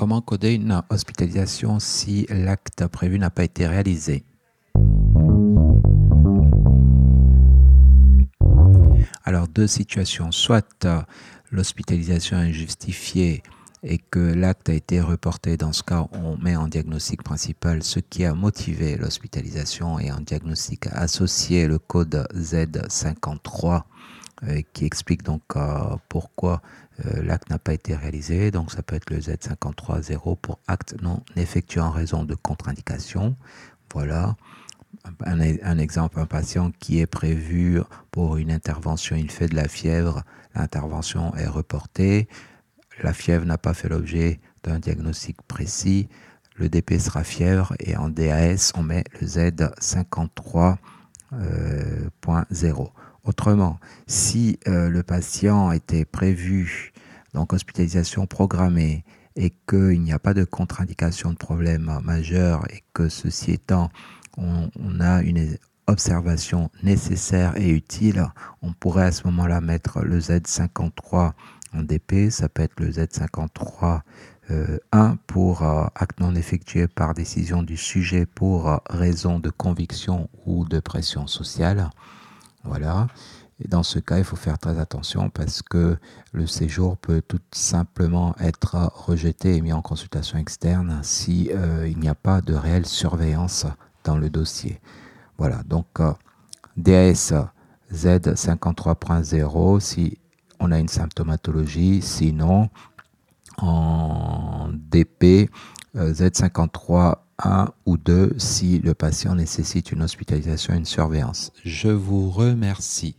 Comment coder une hospitalisation si l'acte prévu n'a pas été réalisé. Alors deux situations, soit l'hospitalisation est justifiée et que l'acte a été reporté, dans ce cas, on met en diagnostic principal ce qui a motivé l'hospitalisation et en diagnostic associé le code Z53 euh, qui explique donc euh, pourquoi euh, l'acte n'a pas été réalisé. Donc ça peut être le Z53.0 pour acte non effectué en raison de contre-indication. Voilà. Un, exemple, un patient qui est prévu pour une intervention, il fait de la fièvre, l'intervention est reportée, la fièvre n'a pas fait l'objet d'un diagnostic précis, le DP sera fièvre et en DAS, on met le Z53.0. Euh, Autrement, si euh, le patient était prévu, donc hospitalisation programmée, et qu'il n'y a pas de contre-indication de problème majeur, et que ceci étant, on, a une observation nécessaire et utile, on pourrait à ce moment-là mettre le Z53 en DP, ça peut être le Z53 1 pour euh, acte non effectué par décision du sujet pour euh, raison de conviction ou de pression sociale. Voilà. Et dans ce cas, il faut faire très attention parce que le séjour peut tout simplement être rejeté et mis en consultation externe si euh, il n'y a pas de réelle surveillance dans le dossier. Voilà. Donc DAS Z53.0 si on a une symptomatologie. Sinon, en DP, Z53 1 ou 2 si le patient nécessite une hospitalisation et une surveillance. Je vous remercie.